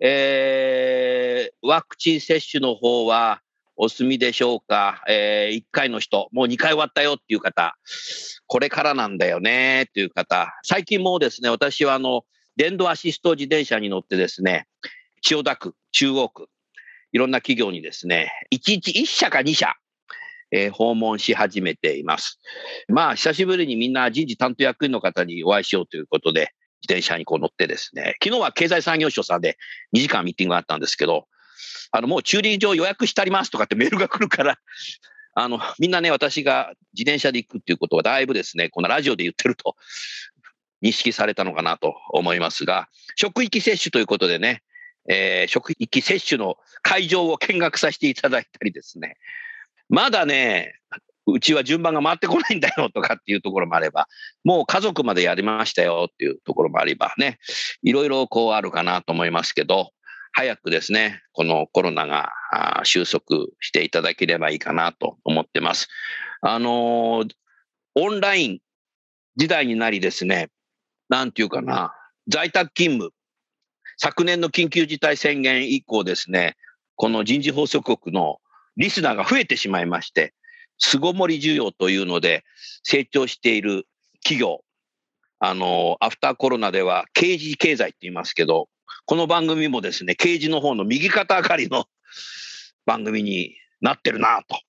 えー、ワクチン接種の方はお済みでしょうか、えー、1回の人、もう2回終わったよっていう方、これからなんだよね？っていう方、最近もうですね、私はあの、電動アシスト自転車に乗ってですね、千代田区、中央区、いろんな企業にですね、1日1社か2社、えー、訪問し始めています。まあ、久しぶりにみんな人事担当役員の方にお会いしようということで、自転車にこう乗ってですね、昨日は経済産業省さんで2時間ミーティングがあったんですけど、あの、もう駐輪場予約してありますとかってメールが来るから、あの、みんなね、私が自転車で行くっていうことはだいぶですね、このラジオで言ってると認識されたのかなと思いますが、職域接種ということでね、えー、職域接種の会場を見学させていただいたりですね、まだね、うちは順番が回ってこないんだよとかっていうところもあれば、もう家族までやりましたよっていうところもあればね、いろいろこうあるかなと思いますけど、早くですね、このコロナが収束していただければいいかなと思ってます。あのー、オンライン時代になりですね、なんていうかな、在宅勤務、昨年の緊急事態宣言以降ですね、この人事放送局のリスナーが増えてしまいまして、巣ごもり需要というので成長している企業、あの、アフターコロナでは刑事経済って言いますけど、この番組もですね、刑事の方の右肩上がりの 番組になってるなと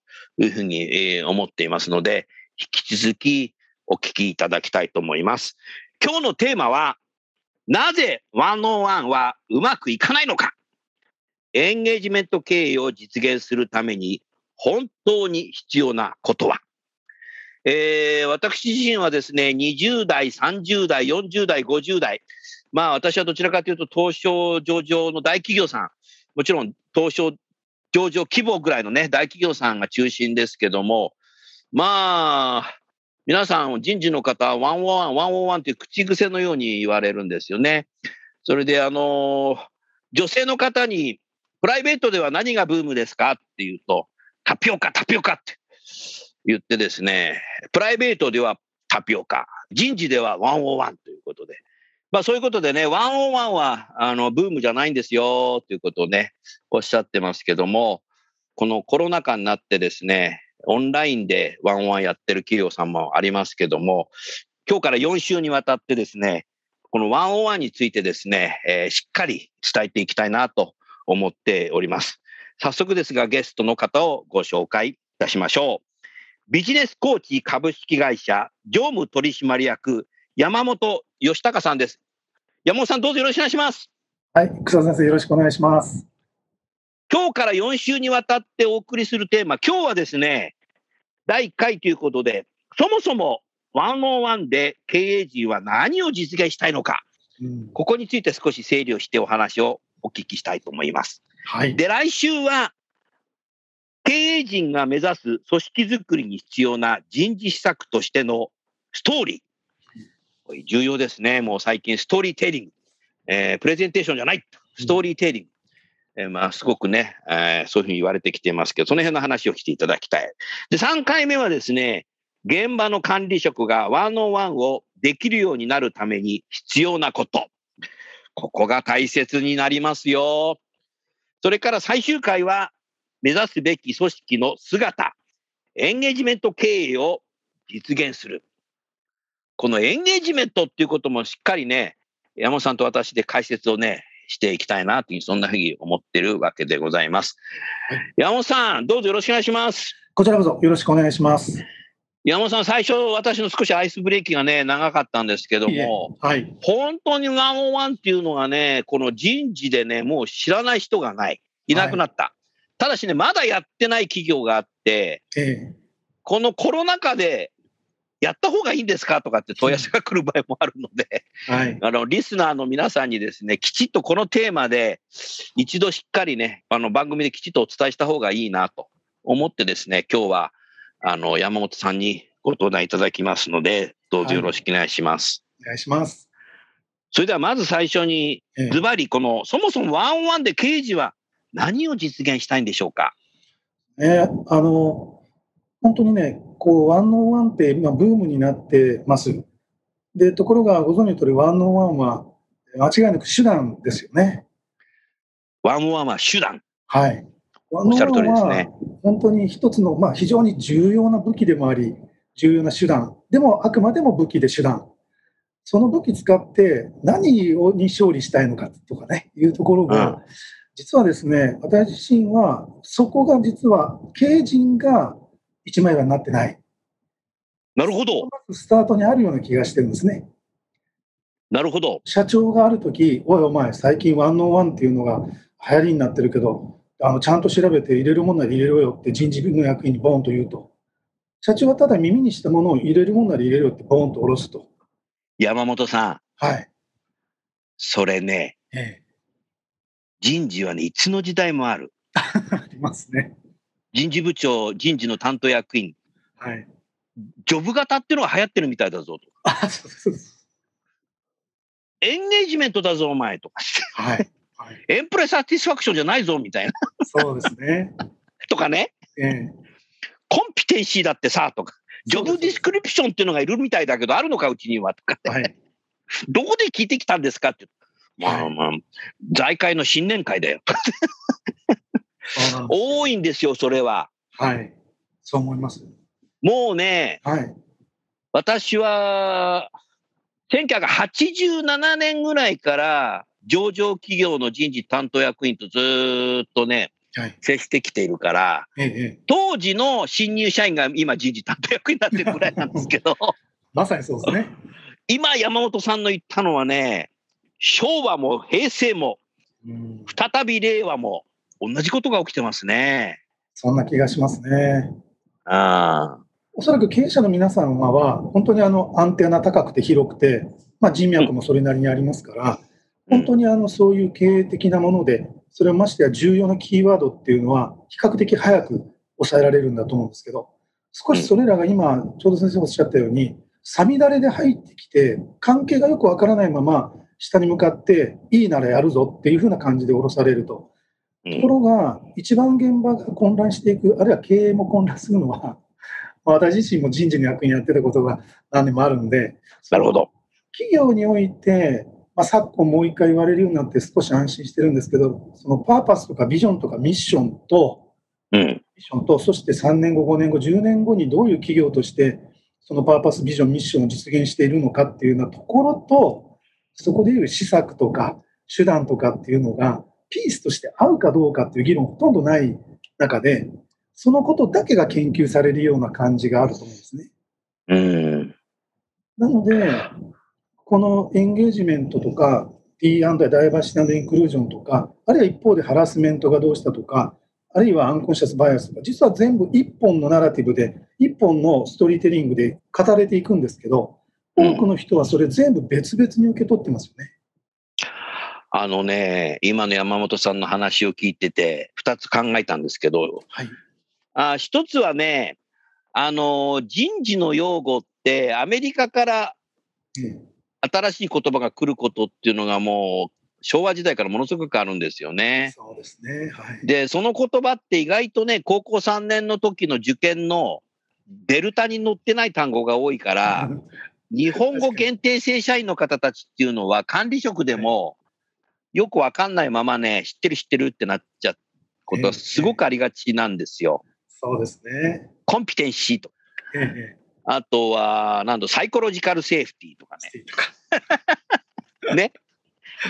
いうふうに思っていますので、引き続きお聞きいただきたいと思います。今日のテーマは、なぜ101はうまくいかないのかエンゲージメント経営を実現するために本当に必要なことは。えー、私自身はですね、20代、30代、40代、50代、まあ私はどちらかというと東証上場の大企業さん、もちろん東証上場規模ぐらいのね、大企業さんが中心ですけども、まあ、皆さん人事の方、1on1、1on1って口癖のように言われるんですよね。それであの、女性の方に、プライベートでは何がブームですかっていうと、タピオカ、タピオカって言ってですね、プライベートではタピオカ、人事ではワンオワンということで、まあそういうことでね、ワンオワンはあのブームじゃないんですよということをね、おっしゃってますけども、このコロナ禍になってですね、オンラインでワンオワンやってる企業さんもありますけども、今日から4週にわたってですね、このワンオワンについてですね、えー、しっかり伝えていきたいなと思っております。早速ですが、ゲストの方をご紹介いたしましょう。ビジネスコーチ株式会社常務取締役山本義孝さんです。山本さん、どうぞよろしくお願いします。はい、草先生、よろしくお願いします。今日から4週にわたってお送りするテーマ、今日はですね、第1回ということで、そもそも101で経営陣は何を実現したいのか、うん、ここについて少し整理をしてお話をお聞きしたいと思います。はい。で、来週は、経営陣が目指す組織づくりに必要な人事施策としてのストーリー。これ重要ですね。もう最近ストーリーテリング。えー、プレゼンテーションじゃない。ストーリーテリング。えー、まあ、すごくね、えー、そういうふうに言われてきてますけど、その辺の話をしていただきたい。で、3回目はですね、現場の管理職がワンオンワンをできるようになるために必要なこと。ここが大切になりますよ。それから最終回は、目指すべき組織の姿、エンゲージメント経営を実現する。このエンゲージメントっていうこともしっかりね、山本さんと私で解説をね、していきたいなという、そんなふうに思ってるわけでございます。山本さん、どうぞよろしくお願いします。こちらこそよろしくお願いします。山本さん、最初、私の少しアイスブレーキがね、長かったんですけども、はい。本当にワンオンワンっていうのがね、この人事でね、もう知らない人がない。いなくなった。ただしね、まだやってない企業があって、ええこのコロナ禍でやった方がいいんですかとかって問い合わせが来る場合もあるので、はい。あの、リスナーの皆さんにですね、きちっとこのテーマで、一度しっかりね、あの、番組できちっとお伝えした方がいいなと思ってですね、今日は、あの、山本さんにご登壇いただきますので、どうぞよろしくお願いします。お願いします。それではまず最初に、ええズバリ、この、そもそもワンオンワンで刑事は何を実現したいんでしょうか？ね、あの、本当にね、こう、ワンオンワンって今ブームになってます。で、ところがご存知の通り、ワンオンワンは間違いなく手段ですよね。ワンオンワンは手段。はい。ワンおっしゃる通りですねは本当に一つの、まあ、非常に重要な武器でもあり、重要な手段。でも、あくまでも武器で手段。その武器使って何をに勝利したいのかとかね、いうところが、うん実はですね、私自身は、そこが実は、経営陣が一枚岩になってない。なるほど。スタートにあるような気がしてるんですね。なるほど。社長があるとき、おいお前、最近ワンオンワンっていうのが流行りになってるけど、あのちゃんと調べて入れるものなら入れろよって人事の役員にボーンと言うと。社長はただ耳にしたものを入れるものなら入れろよってボーンと下ろすと。山本さん、はい。それね、ええ、人事はね、いつの時代もある。ありますね。人事部長、人事の担当役員、はい。ジョブ型っていうのが流行ってるみたいだぞと。あ、そうそうそう。エンゲージメントだぞ、お前とか。はい。はい。エンプレサティスファクションじゃないぞ、みたいな。そうですね。とかね。ええ。コンピテンシーだってさ、とか。ジョブディスクリプションっていうのがいるみたいだけど、あるのか、うちには。とか。はい。どこで聞いてきたんですかって。まあまあ、財界の新年会だよ。多いんですよ、それは。はい。そう思います。もうね、はい。私は、1987年ぐらいから、上場企業の人事担当役員とずーっとね、はい。接してきているから、ええ、ええ。当時の新入社員が今人事担当役員になってるぐらいなんですけど、まさにそうですね。今山本さんの言ったのはね、昭和も平成も、うん。再び令和も、同じことが起きてますね。そんな気がしますね。ああ。おそらく経営者の皆様は、本当にあのアンテナ高くて広くて、まあ、人脈もそれなりにありますから、本当にあのそういう経営的なもので、それをましてや重要なキーワードっていうのは、比較的早く抑えられるんだと思うんですけど、少しそれらが今、ちょうど先生おっしゃったように、さみだれで入ってきて、関係がよくわからないまま、下に向かって、いいならやるぞっていうふうな感じで降ろされると。うんところが、一番現場が混乱していく、あるいは経営も混乱するのは、まあ私自身も人事の役員やってたことが何年もあるんで、なるほど。企業において、まあ、昨今もう一回言われるようになって少し安心してるんですけど、そのパーパスとかビジョンとかミッションと、うん。ミッションと、そして3年後、5年後、10年後にどういう企業として、そのパーパス、ビジョン、ミッションを実現しているのかっていうようなところと、そこでいう施策とか手段とかっていうのが、ピースとして合うかどうかっていう議論ほとんどない中で、そのことだけが研究されるような感じがあると思うんですね。うん。なので、このエンゲージメントとか、D& ダイバーシティインクルージョンとか、あるいは一方でハラスメントがどうしたとか、あるいはアンコンシャスバイアスとか、実は全部一本のナラティブで、一本のストーリーテリングで語られていくんですけど、多くの人はそれ全部別々に受け取ってますよね。あのね、今の山本さんの話を聞いてて、二つ考えたんですけど、はい。あ一つはね、あの、人事の用語って、アメリカからええ新しい言葉が来ることっていうのがもう、昭和時代からものすごくあるんですよね。そうですね。はい。で、その言葉って意外とね、高校3年の時の受験のデルタに載ってない単語が多いから、日本語限定正社員の方たちっていうのは管理職でもよくわかんないままね、知ってる知ってるってなっちゃうことはすごくありがちなんですよ。そうですね。コンピテンシーと。えええあとは、なんだ、サイコロジカルセーフティーとかね。ね。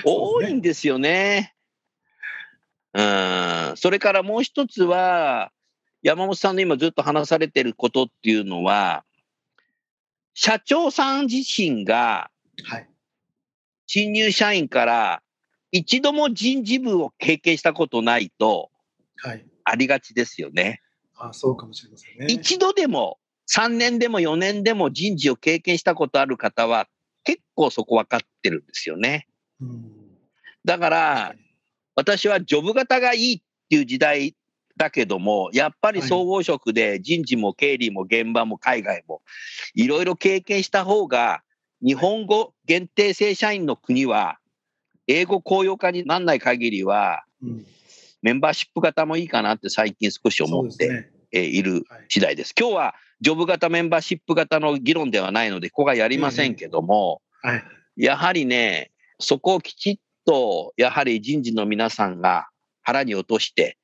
多いんですよね。うん。それからもう一つは、山本さんの今ずっと話されてることっていうのは、社長さん自身がはい。新入社員から一度も人事部を経験したことないとはい。ありがちですよね。あそうかもしれませんね。一度でも3年でも4年でも人事を経験したことある方は結構そこ分かってるんですよね。うん。だから私はジョブ型がいいっていう時代だけども、やっぱり総合職で人事も経理も現場も海外もいろいろ経験した方が、日本語限定正社員の国は、英語公用化にならない限りは、うん、メンバーシップ型もいいかなって最近少し思っているはい。次第です。今日はジョブ型メンバーシップ型の議論ではないので、ここはやりませんけども、はい。やはりね、そこをきちっと、やはり人事の皆さんが腹に落として、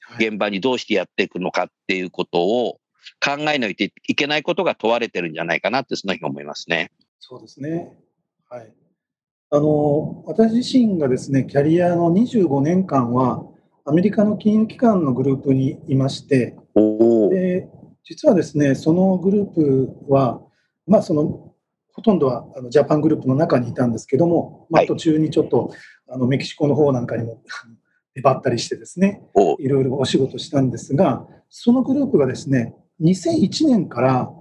はい。現場にどうしてやっていくのかっていうことを考えないといけないことが問われてるんじゃないかなって、その日思いますね。そうですね。はい。あの、私自身がですね、キャリアの25年間は、アメリカの金融機関のグループにいまして。で、実はですね、そのグループは、まあ、その、ほとんどはあのジャパングループの中にいたんですけども、まあ、はい途中にちょっと、あのメキシコの方なんかにも 出張ったりしてですね、おいろいろお仕事したんですが、そのグループがですね、2001年から、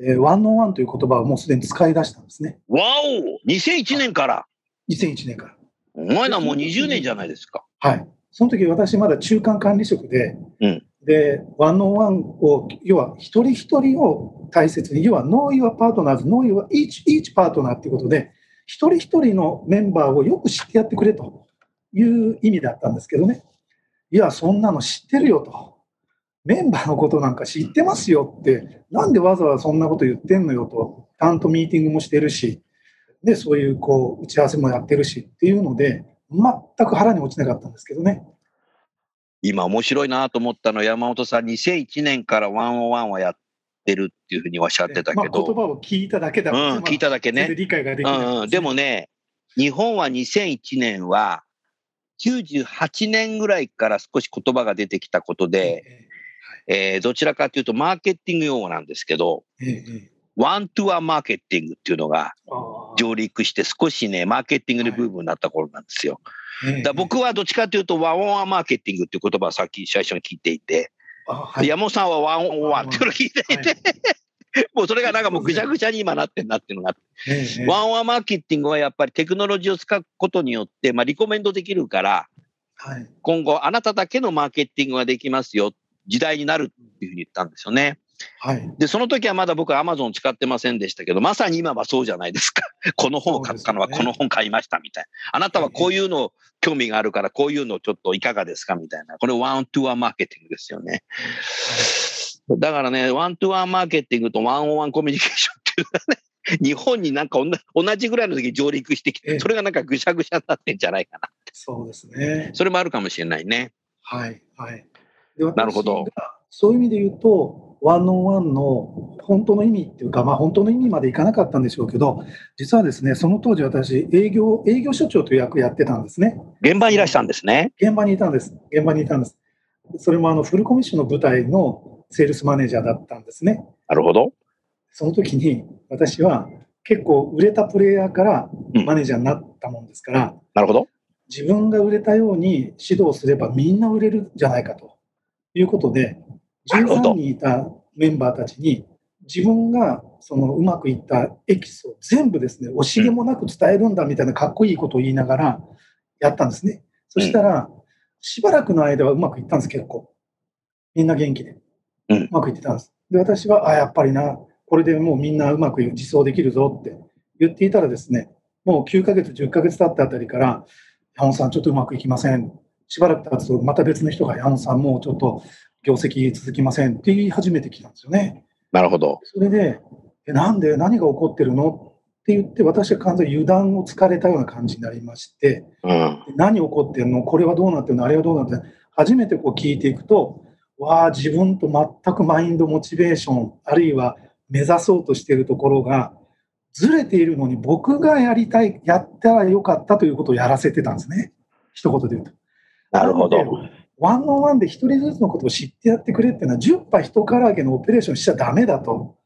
えーワンオンワンという言葉をもうすでに使い出したんですね。わお !2001 年から。2001年から。お前らもう20年じゃないですか。はい。その時私まだ中間管理職で、うんで、ワンオンワンを、要は一人一人を大切に、要は Know your partners, Know your each, each partner っていうことで、一人一人のメンバーをよく知ってやってくれという意味だったんですけどね。いや、そんなの知ってるよと。メンバーのことなんか知ってますよって、なんでわざわざそんなこと言ってんのよと、ちゃんとミーティングもしてるし、で、そういうこう打ち合わせもやってるしっていうので、全く腹に落ちなかったんですけどね。今面白いなと思ったのは山本さん2001年からワンオンワンはやってるっていうふうにおっしゃってたまあ、けど、言葉を聞いただけだうん、まあ聞いただけね。理解ができない、うんうん、でもね、日本は2001年は98年ぐらいから少し言葉が出てきたことで、えーどちらかというとマーケティング用語なんですけど、ええええ。えワントゥアマーケティングっていうのがああ上陸して少しね、マーケティングでブームになった頃なんですよ。ええだ僕はどっちかというとワンオンワンマーケティングっていう言葉をさっき最初に聞いていて、あはい。山本さんはワンオンワンっていうのを聞いていて、はい。もうそれがなんかもうぐちゃぐちゃに今なってんなっていうのがあってえワンオンワンマーケティングはやっぱりテクノロジーを使うことによって、まあ、リコメンドできるから、はい。今後あなただけのマーケティングができますよ、時代になるっていうふうに言ったんですよね。はいで、その時はまだ僕は Amazon 使ってませんでしたけど、まさに今はそうじゃないですか。この本を買ったのはこの本買いましたみたいな。あなたはこういうの興味があるから、こういうのちょっといかがですかみたいな。これワントゥワンマーケティングですよね。だからね、ワントゥワンマーケティングとワンオンワンコミュニケーションっていうのはね、日本になんか同じぐらいの時に上陸してきて、ええそれがなんかぐしゃぐしゃになってんじゃないかな。そうですねそれもあるかもしれないね。はいはいでなるほどそういう意味で言うとワンオンワンの本当の意味っていうか、まあ、本当の意味までいかなかったんでしょうけど実はですねその当時私営業営業所長という役やってたんですね現場にいらしたんですね。現場にいたんです。現場にいたんです。それもあのフルコミッションの舞台のセールスマネージャーだったんですね。なるほど。その時に私は結構売れたプレイヤーからうんマネージャーになったもんですから、なるほど。自分が売れたように指導すればみんな売れるんじゃないかということで、13人いたメンバーたちに自分がそのうまくいったエキスを全部ですね、惜しげもなく伝えるんだみたいなかっこいいことを言いながらやったんですね。そしたら、しばらくの間はうまくいったんです、結構。みんな元気で。ううんまくいってたんです。で、私は、あ、やっぱりな、これでもうみんなうまく自走できるぞって言っていたらですね、もう9ヶ月、10ヶ月経ったあたりから、山本さん、ちょっとうまくいきません。しばらく経つと、また別の人が、山本さん、もうちょっと業績続きませんって言い始めてきたんですよね。なるほど。それで、えなんで、何が起こってるの？って言って、私は完全に油断をつかれたような感じになりまして、うん。何起こってんの？これはどうなってるの？あれはどうなってるの？初めてこう聞いていくと、わあ、自分と全くマインド、モチベーション、あるいは目指そうとしているところが、ずれているのに僕がやりたい、やったらよかったということをやらせてたんですね。一言で言うと。なるほど。ワンオンワンで一人ずつのことを知ってやってくれっていうのは、10波一から揚げのオペレーションしちゃダメだと。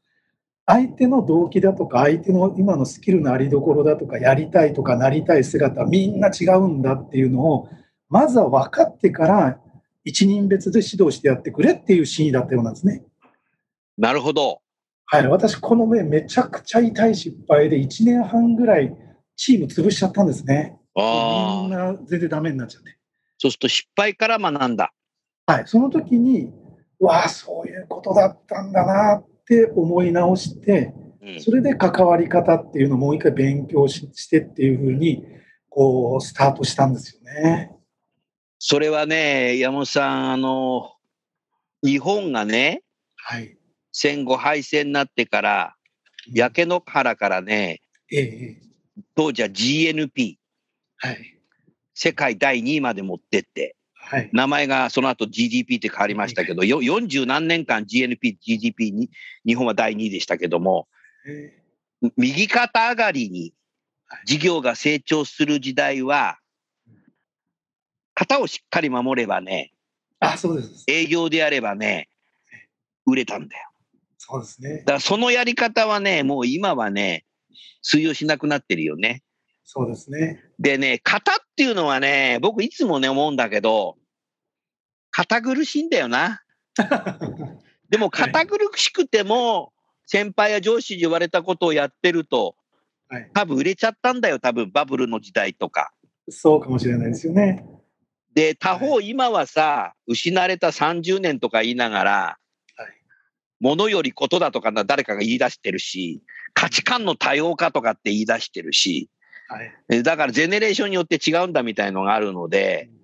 相手の動機だとか、相手の今のスキルのありどころだとか、やりたいとかなりたい姿、みんな違うんだっていうのを、まずは分かってから、一人別で指導してやってくれっていうシーンだったようなんですね。なるほど。はい、私、この目、めちゃくちゃ痛い失敗で、1年半ぐらいチーム潰しちゃったんですね。み。んな全然ダメになっちゃって。そうすると失敗から学んだ。はい、その時に、わあ、そういうことだったんだなって思い直して、うんそれで関わり方っていうのをもう一回勉強ししてっていうふうに、こう、スタートしたんですよね。それはね、山本さん、あの、日本がね、はい。戦後敗戦になってから、焼け野原からね、ええええ、当時は GNP、はい。世界第2位まで持ってって、はい。名前がその後 GDP って変わりましたけど、よ40何年間 GNP、GDP に、日本は第2位でしたけども、え右肩上がりに事業が成長する時代は、型をしっかり守ればね、あ、そうです。営業であればね、売れたんだよ。そうですねだ。からそのやり方はね、もう今はね、通用しなくなってるよね。そうですね。でね、型っていうのはね、僕いつもね思うんだけど、堅苦しいんだよな。でも堅苦しくても、先輩や上司に言われたことをやってると、はい。多分売れちゃったんだよ、多分バブルの時代とか。そうかもしれないですよね。で、他方今はさ、失われた30年とか言いながら、はい。物よりことだとかな誰かが言い出してるし、価値観の多様化とかって言い出してるし、はい。えだからゼネレーションによって違うんだみたいのがあるので、うん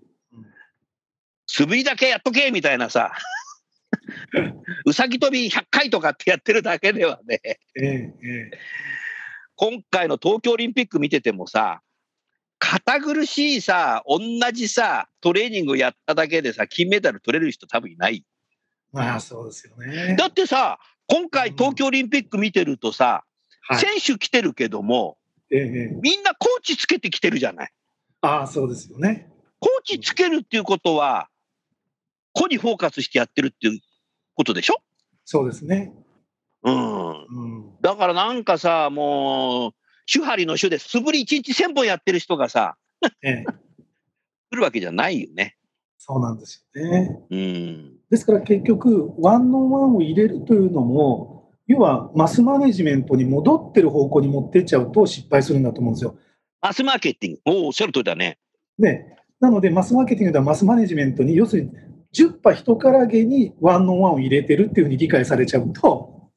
素振りだけやっとけみたいなさ、うさぎ跳び100回とかってやってるだけではね、ええええ今回の東京オリンピック見ててもさ、堅苦しいさ、同じさ、トレーニングをやっただけでさ、金メダル取れる人多分いない。まあ、そうですよね。だってさ、今回東京オリンピック見てるとさ、はい。選手来てるけども、ええええみんなコーチつけてきてるじゃない。ああ、そうですよね。コーチつけるっていうことは、個にフォーカスしてやってるっていうことでしょ？そうですね。うん。うん。だからなんかさ、もう、手張りの手で素振り1日1000本やってる人がさ、ええ、来るわけじゃないよね。そうなんですよね。うん。ですから結局、ワンオンワンを入れるというのも、要はマスマネジメントに戻ってる方向に持ってっちゃうと失敗するんだと思うんですよ。マスマーケティング。おお、おっしゃる通りだね。で、なので、マスマーケティングではマスマネジメントに、要するに、10波人からげにワンオンワンを入れてるっていうふうに理解されちゃうと、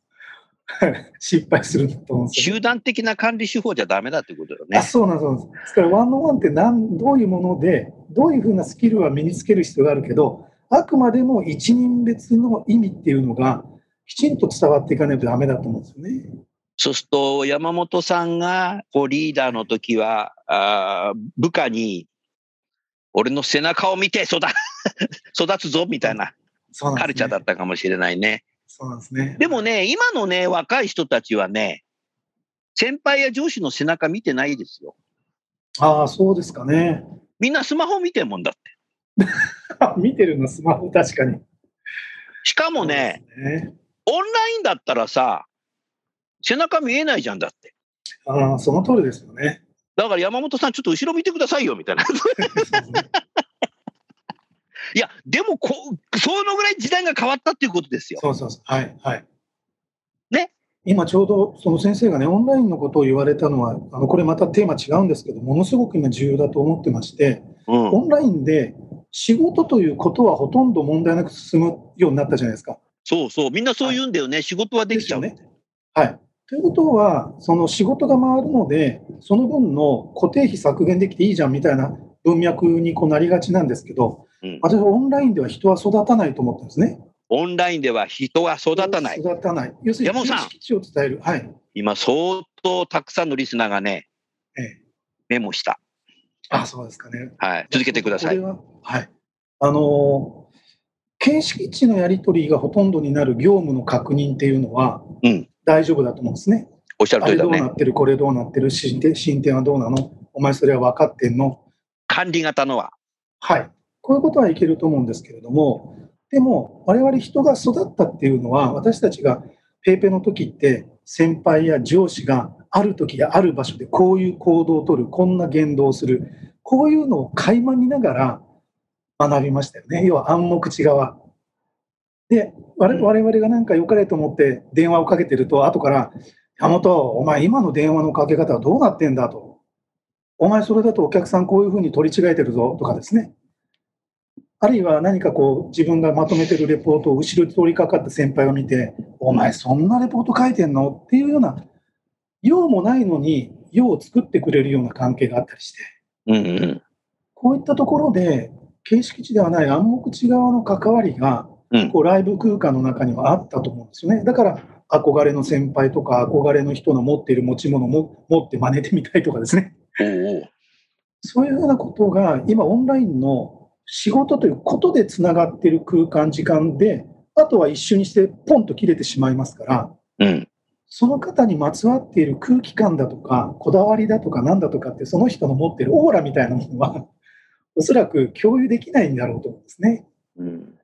失敗すると思うんですよ。集団的な管理手法じゃダメだってことだよあね。そうなんですそうなんです。ですから、ワンオンワンって何どういうもので、どういうふうなスキルは身につける必要があるけど、あくまでも一人別の意味っていうのが、きちんと伝わっていかないとダメだと思うんですよね。そうすると、山本さんがこうリーダーの時は、あー部下に、俺の背中を見て育 育つぞみたいな。カルチャーだったかもしれないね。そうなんですね。でもね、今のね、若い人たちはね、先輩や上司の背中見てないですよ。ああ、そうですかね。みんなスマホ見てるもんだって。見てるの、スマホ、確かに。しかもね、ね。オンラインだったらさ、背中見えないじゃんだって。ああ、その通りですよね。だから山本さん、ちょっと後ろ見てくださいよみたいな。いや、でもこ、そのぐらい時代が変わったっていうことですよ。そうそうそう。はい、はい。ね？今ちょうどその先生がね、オンラインのことを言われたのは、あのこれまたテーマ違うんですけど、ものすごく今重要だと思ってまして、うんオンラインで仕事ということはほとんど問題なく進むようになったじゃないですか。そうそう、みんなそう言うんだよね。仕事はできちゃう。ね。はい。ということは、その仕事が回るので、その分の固定費削減できていいじゃんみたいな文脈にこうなりがちなんですけど、うん私はオンラインでは人は育たないと思ってるんですね。オンラインでは人が育たない。育たない。要するに、山本さん知識を伝える。はい。今、相当たくさんのリスナーがね、ええ。メモした。あ、そうですかね。はい。続けてくださいははい。あのー、形式値のやり取りがほとんどになる業務の確認っていうのは、うん大丈夫だと思うんですね。おっしゃるあ通りだねれどうなっ。てる、これどうなってる、進展進展はどうなの？お前それは分かってんの？管理型のは。はい。こういうことはいけると思うんですけれども、でも、我々人が育ったっていうのは、私たちがペーペの時って、先輩や上司がある時やある場所でこういう行動をとる、こんな言動をする、こういうのを垣間見ながら学びましたよね。要は暗黙知側。で、我々がなんか良かれと思って電話をかけてると、後から、山本、お前今の電話のかけ方はどうなってんだと。お前それだとお客さんこういうふうに取り違えてるぞとかですね。あるいは何かこう自分がまとめてるレポートを後ろに通りかかった先輩が見て、お前そんなレポート書いてんの？っていうような、用もないのに用を作ってくれるような関係があったりして、うんうん。こういったところで、形式値ではない暗黙地側の関わりが、うんこうライブ空間の中にはあったと思うんですよね。だから、憧れの先輩とか、憧れの人の持っている持ち物も持って真似てみたいとかですね。そういうようなことが、今、オンラインの仕事ということでつながっている空間、時間で、あとは一瞬にしてポンと切れてしまいますから、うん。その方にまつわっている空気感だとか、こだわりだとか、なんだとかって、その人の持っているオーラみたいなものは、おそらく共有できないんだろうと思うんですね。うん、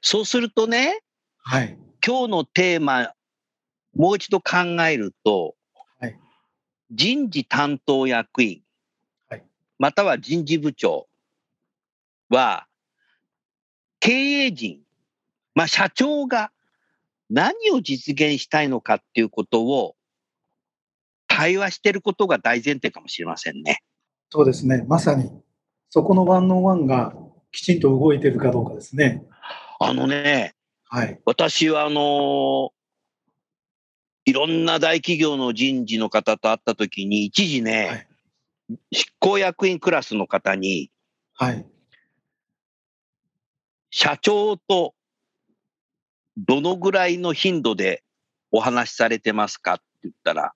そうするとね、はい。今日のテーマ、もう一度考えると、はい人事担当役員、はいまたは人事部長は、経営陣、まあ、社長が何を実現したいのかっていうことを対話していることが大前提かもしれませんね。そうですね。まさに、そこのワンオンワンがきちんと動いているかどうかですね。あのね、はい。私はあのいろんな大企業の人事の方と会ったときに、一時ね、はい執行役員クラスの方に、はい。社長とどのぐらいの頻度でお話しされてますか？って言ったら、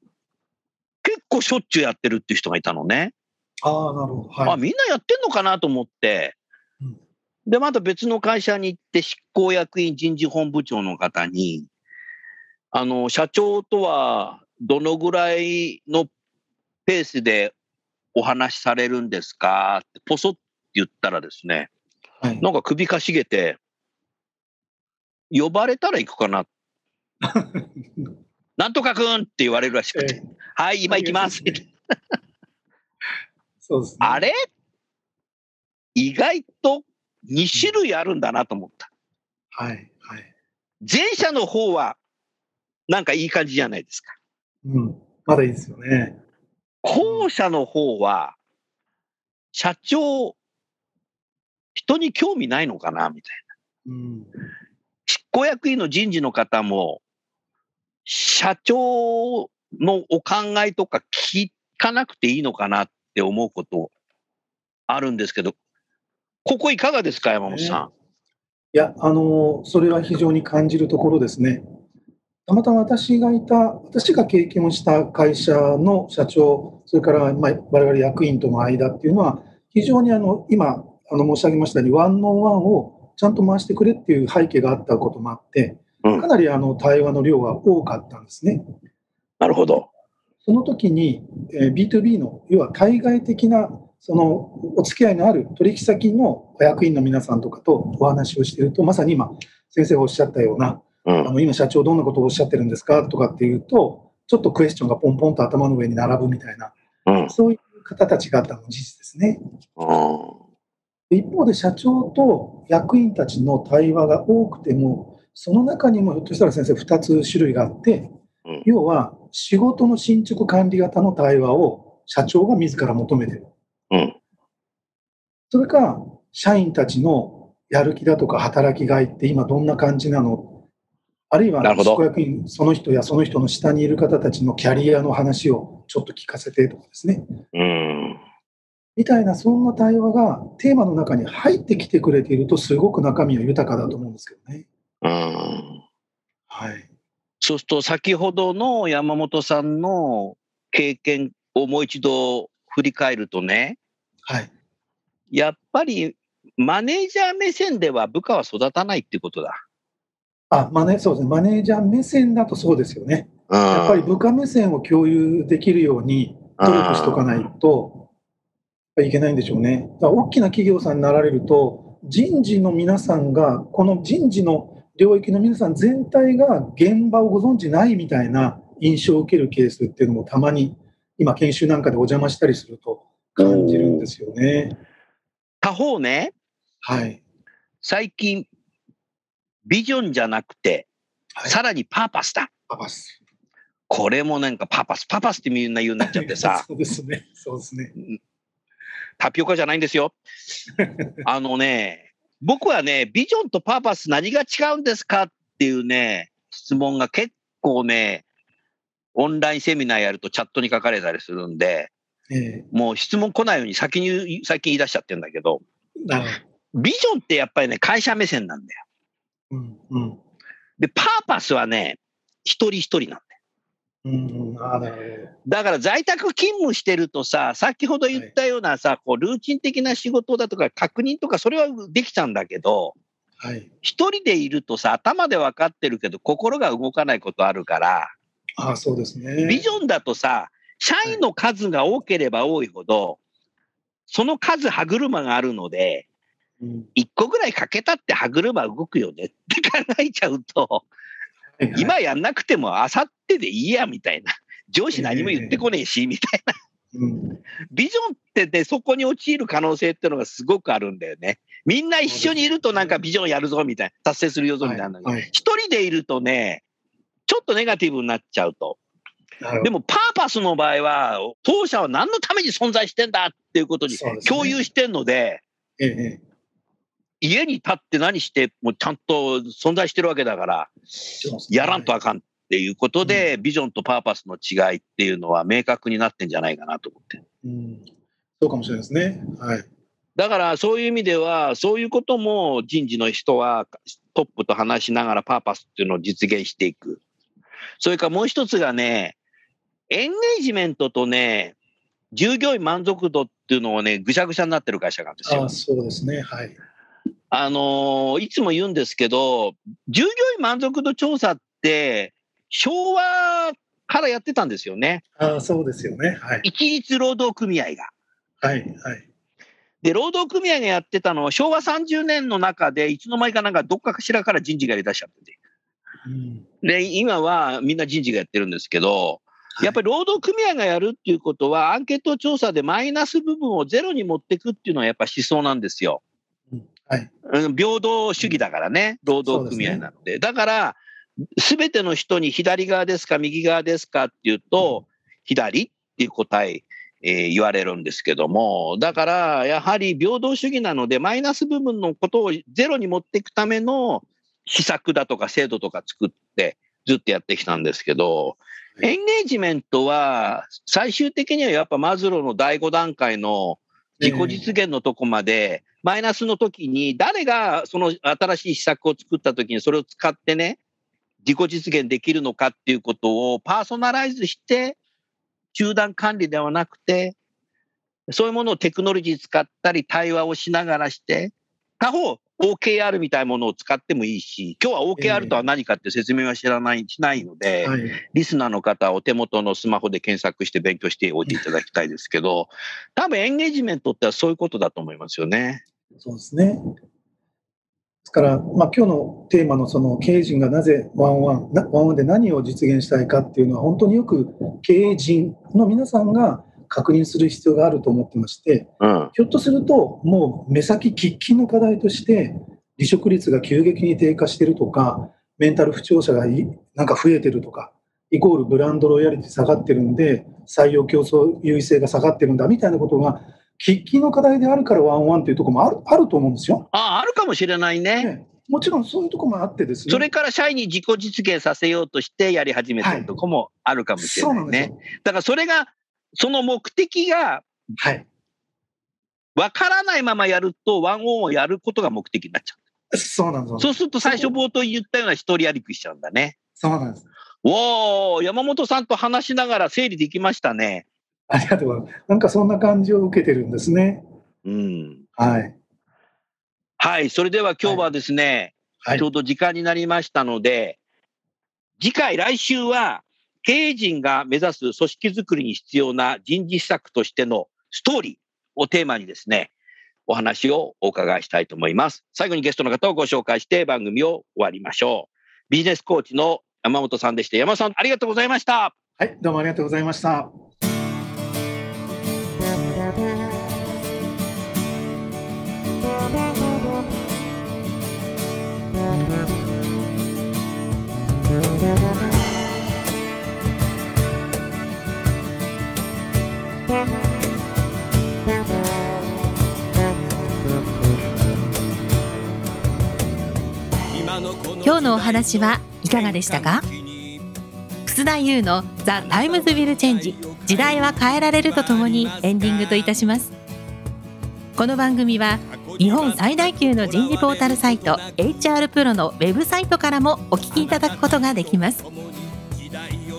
結構しょっちゅうやってるっていう人がいたのね。ああ、なるほど。あ、はい。みんなやってんのかなと思ってうん、で、また別の会社に行って執行役員人事本部長の方に、あの、社長とはどのぐらいのペースでお話しされるんですか？ってポソって言ったらですね、はい、なんか首かしげて、呼ばれたら行くかな？なんとかくんって言われるらしくて、ええはい、今行きます。そうですね。あれ？意外と2種類あるんだなと思った。はい。はい。前者の方は、なんかいい感じじゃないですか。うん。まだいいですよね。後者の方は、社長、人に興味ないのかなみたいな。うん。執行役員の人事の方も、社長のお考えとか聞かなくていいのかなって思うことあるんですけど、ここいかがですか、山本さいや、あの、それは非常に感じるところですね。たまたま私がいた、私が経験をした会社の社長、それから、まあ、我々役員との間っていうのは、非常にあの、今、あの、申し上げましたように、ワンオンワンをちゃんと回してくれっていう背景があったこともあって、うんかなりあの、対話の量は多かったんですね。ん。なるほど。その時に、えー B2B の、要は対外的な、そのお付き合いのある取引先の役員の皆さんとかとお話をしていると、まさに今、先生がおっしゃったような、うんあ。の今、社長、どんなことをおっしゃってるんですかとかっていうと、ちょっとクエスチョンがポンポンと頭の上に並ぶみたいな、うん。そういう方たちがあったのも事実ですね。一方で、社長と役員たちの対話が多くても、その中にもひょっとしたら先生、2つ種類があって、うん要は仕事の進捗管理型の対話を社長が自ら求めてる。うん。それか、社員たちのやる気だとか働きがいって今どんな感じなの？あるいは執行役員、その人やその人の下にいる方たちのキャリアの話をちょっと聞かせてとかですね。うん。みたいな、そんな対話がテーマの中に入ってきてくれていると、すごく中身は豊かだと思うんですけどね。うん。はい。そうすると、先ほどの山本さんの経験をもう一度振り返るとね、はい。やっぱりマネージャー目線では部下は育たないっていうことだ。あ、マネそうですね。マネージャー目線だとそうですよね。やっぱり部下目線を共有できるように努力しとかないといけないんでしょうね。だ大きな企業さんになられると、人事の皆さんが、この人事の領域の皆さん全体が現場をご存じないみたいな印象を受けるケースっていうのもたまに今研修なんかでお邪魔したりすると感じるんですよね。他方ね、はい。最近、ビジョンじゃなくて、はいさらにパーパスだ。パパス。これもなんかパーパス、パーパスってみんな言うになっちゃってさ、そうですね。そうですね。タピオカじゃないんですよ。あのね、僕はね、ビジョンとパーパス何が違うんですかっていうね、質問が結構ね、オンラインセミナーやるとチャットに書かれたりするんで、えもう質問来ないように先に言う、先に言い出しちゃってるんだけど、ビジョンってやっぱりね、会社目線なんだよ。ど。うん。うん。で、パーパスはね、一人一人なんだよ。うん。あだから在宅勤務してるとさ、先ほど言ったようなさ、こうルーチン的な仕事だとか確認とかそれはできちゃうんだけど。はい。一人でいるとさ、頭で分かってるけど心が動かないことあるから、ああ、そうですね。ビジョンだとさ、社員の数が多ければ多いほど、その数歯車があるので、うん一個ぐらいかけたって歯車動くよねって 考えちゃうと、今やんなくてもあさってでいいやみたいな。上司何も言ってこねえし、みたいな。うんビジョンってね、そこに陥る可能性っていうのがすごくあるんだよね。みんな一緒にいるとなんかビジョンやるぞみたいな、達成するよぞみたいな。はいはい一人でいるとね、ちょっとネガティブになっちゃうと。でもパーパスの場合は、当社は何のために存在してんだっていうことに共有してんので、家に立って何してもちゃんと存在してるわけだから、やらんとあかんっていうことで、ビジョンとパーパスの違いっていうのは明確になってんじゃないかなと思って。うんそうかもしれないですね。はい。だからそういう意味では、そういうことも人事の人はトップと話しながらパーパスっていうのを実現していく。それからもう一つがね、エンゲージメントとね、従業員満足度っていうのをね、ぐしゃぐしゃになってる会社なんですよああ、。そうですね。はい。あのーいつも言うんですけど、従業員満足度調査って、昭和からやってたんですよね。ああ、そうですよね。はい。一律労働組合が。はい。はい。で、労働組合がやってたのは、昭和30年の中で、いつの間にかなんかどっかしらから人事がやり出しちゃってて。うんで、今はみんな人事がやってるんですけど、はいやっぱり労働組合がやるっていうことは、アンケート調査でマイナス部分をゼロに持っていくっていうのはやっぱ思想なんですよ。うんはい。うん平等主義だからね、労働組合なので。だから、すべての人に左側ですか、右側ですかっていうと、左っていう答え、えー言われるんですけども、だから、やはり平等主義なので、マイナス部分のことをゼロに持っていくための施策だとか制度とか作って、ずっとやってきたんですけど、はいエンゲージメントは、最終的にはやっぱマズローの第5段階の自己実現のとこまで、マイナスの時に、誰がその新しい施策を作った時にそれを使ってね、自己実現できるのかっていうことをパーソナライズして、集団管理ではなくて、そういうものをテクノロジー使ったり対話をしながらして、他方、OKR みたいなものを使ってもいいし、今日は OKR とは何かって説明は知らない、しないので、はい。リスナーの方はお手元のスマホで検索して勉強しておいていただきたいですけど、多分エンゲージメントってそういうことだと思いますよね。そうですね。ですから、まあ、今日のテーマのその経営陣がなぜワンワン、なワンワンで何を実現したいかっていうのは、本当によく経営陣の皆さんが確認する必要があると思ってまして、うん。ひょっとすると、もう目先喫緊の課題として、離職率が急激に低下してるとか、メンタル不調者がいなんか増えてるとか、イコールブランドロイヤリティ下がってるんで、採用競争優位性が下がってるんだみたいなことが、喫緊の課題であるからワンワンというところもあるあると思うんですよ。ああ、あるかもしれないね。ねもちろんそういうところもあってですね。それから社員に自己実現させようとしてやり始めてるとこもあるかもしれないね。そうなんですよ。だからそれが、その目的がはい。分からないままやると、ワンオンをやることが目的になっちゃそうなんですう。そうすると最初冒頭言ったような一人歩きしちゃうんだね。そうなんです。おー、山本さんと話しながら整理できましたね。ありがとうございます。なんかそんな感じを受けてるんですね。うん。はい。はい。それでは今日はですね、はいちょうど時間になりましたので、次回、来週は、経営陣が目指す組織づくりに必要な人事施策としてのストーリーをテーマにですね、お話をお伺いしたいと思います。最後にゲストの方をご紹介して番組を終わりましょう。ビジネスコーチの山本さんでした、山本さんありがとうございました。はい、どうもありがとうございました。今日のお話はいかがでしたか？楠田優の「 The Times Will Change 時代は変えられる」とともにエンディングといたします。この番組は日本最大級の人事ポータルサイト HR プロのウェブサイトからもお聞きいただくことができます。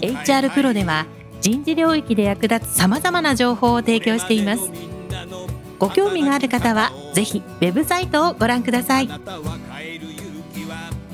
HR プロでは人事領域で役立つさまざまな情報を提供しています。ご興味がある方はぜひウェブサイトをご覧ください。